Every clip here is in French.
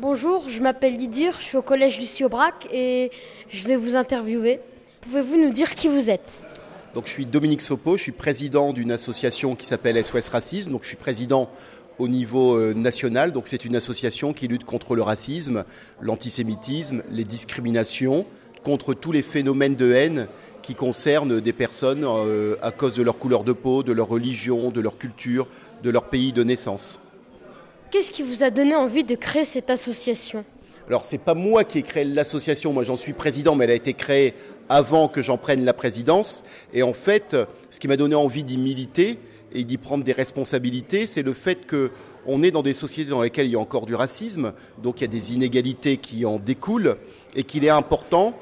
Bonjour, je m'appelle Lydir, je suis au collège Lucie Aubrac et je vais vous interviewer. Pouvez-vous nous dire qui vous êtes? Je suis Dominique Sopo, je suis président d'une association qui s'appelle SOS Racisme. Donc je suis président au niveau euh, national. C'est une association qui lutte contre le racisme, l'antisémitisme, les discriminations, contre tous les phénomènes de haine qui concernent des personnes euh, à cause de leur couleur de peau, de leur religion, de leur culture, de leur pays de naissance. Qu'est-ce qui vous a donné envie de créer cette association Alors c'est pas moi qui ai créé l'association, moi j'en suis président, mais elle a été créée avant que j'en prenne la présidence. Et en fait, ce qui m'a donné envie d'y militer et d'y prendre des responsabilités, c'est le fait que on est dans des sociétés dans lesquelles il y a encore du racisme, donc il y a des inégalités qui en découlent, et qu'il est important,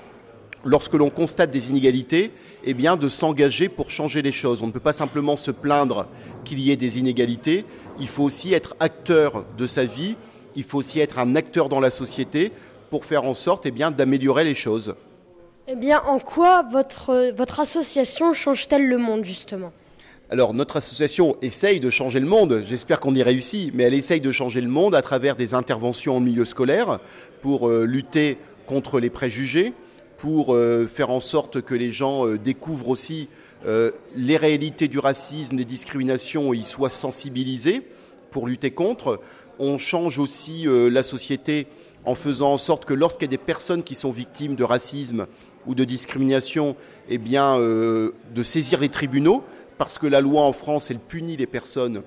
lorsque l'on constate des inégalités, eh bien, de s'engager pour changer les choses. On ne peut pas simplement se plaindre qu'il y ait des inégalités, il faut aussi être acteur de sa vie, il faut aussi être un acteur dans la société pour faire en sorte eh bien, d'améliorer les choses. Eh bien, en quoi votre, votre association change-t-elle le monde, justement? Alors notre association essaye de changer le monde, j'espère qu'on y réussit, mais elle essaye de changer le monde à travers des interventions en milieu scolaire pour euh, lutter contre les préjugés, pour euh, faire en sorte que les gens euh, découvrent aussi les réalités du racisme, des discriminations, et y soient sensibilisés pour lutter contre. On change aussi la société en faisant en sorte que lorsqu'il y a des personnes qui sont victimes de racisme ou de discrimination, eh bien, de saisir les tribunaux parce que la loi en France, elle punit les personnes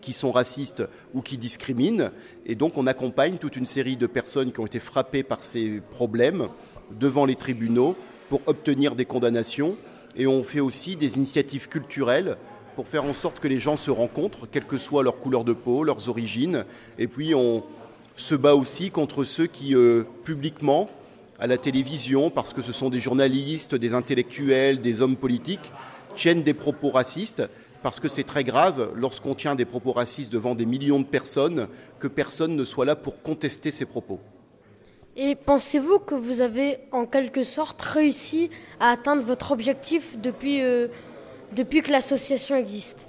qui sont racistes ou qui discriminent. Et donc on accompagne toute une série de personnes qui ont été frappées par ces problèmes devant les tribunaux pour obtenir des condamnations. Et on fait aussi des initiatives culturelles pour faire en sorte que les gens se rencontrent, quelle que soit leur couleur de peau, leurs origines. Et puis on se bat aussi contre ceux qui, euh, publiquement, à la télévision, parce que ce sont des journalistes, des intellectuels, des hommes politiques, tiennent des propos racistes, parce que c'est très grave lorsqu'on tient des propos racistes devant des millions de personnes, que personne ne soit là pour contester ces propos. Et pensez-vous que vous avez en quelque sorte réussi à atteindre votre objectif depuis, euh, depuis que l'association existe?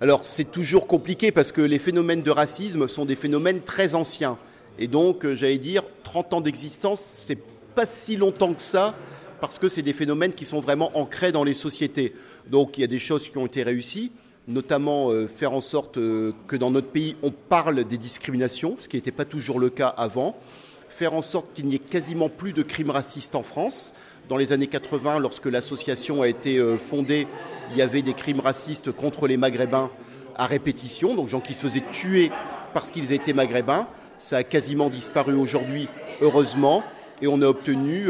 Alors c'est toujours compliqué parce que les phénomènes de racisme sont des phénomènes très anciens. Et donc euh, j'allais dire 30 ans d'existence, c'est pas si longtemps que ça parce que c'est des phénomènes qui sont vraiment ancrés dans les sociétés. Donc il y a des choses qui ont été réussies, notamment euh, faire en sorte que dans notre pays, on parle des discriminations, ce qui n'était pas toujours le cas avant, faire en sorte qu'il n'y ait quasiment plus de crimes racistes en France. Dans les années 80, lorsque l'association a été euh, fondée, il y avait des crimes racistes contre les Maghrébins à répétition, donc gens qui se faisaient tuer parce qu'ils étaient maghrébins. Ça a quasiment disparu aujourd'hui, heureusement, et on a obtenu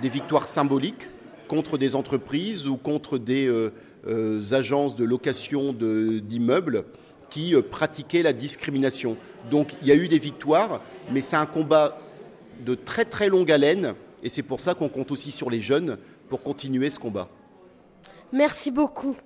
des victoires symboliques contre des entreprises ou contre des euh, euh, agences de location d'immeubles qui euh, pratiquaient la discrimination. Donc il y a eu des victoires, mais c'est un combat de très très longue haleine et c'est pour ça qu'on compte aussi sur les jeunes pour continuer ce combat. Merci beaucoup.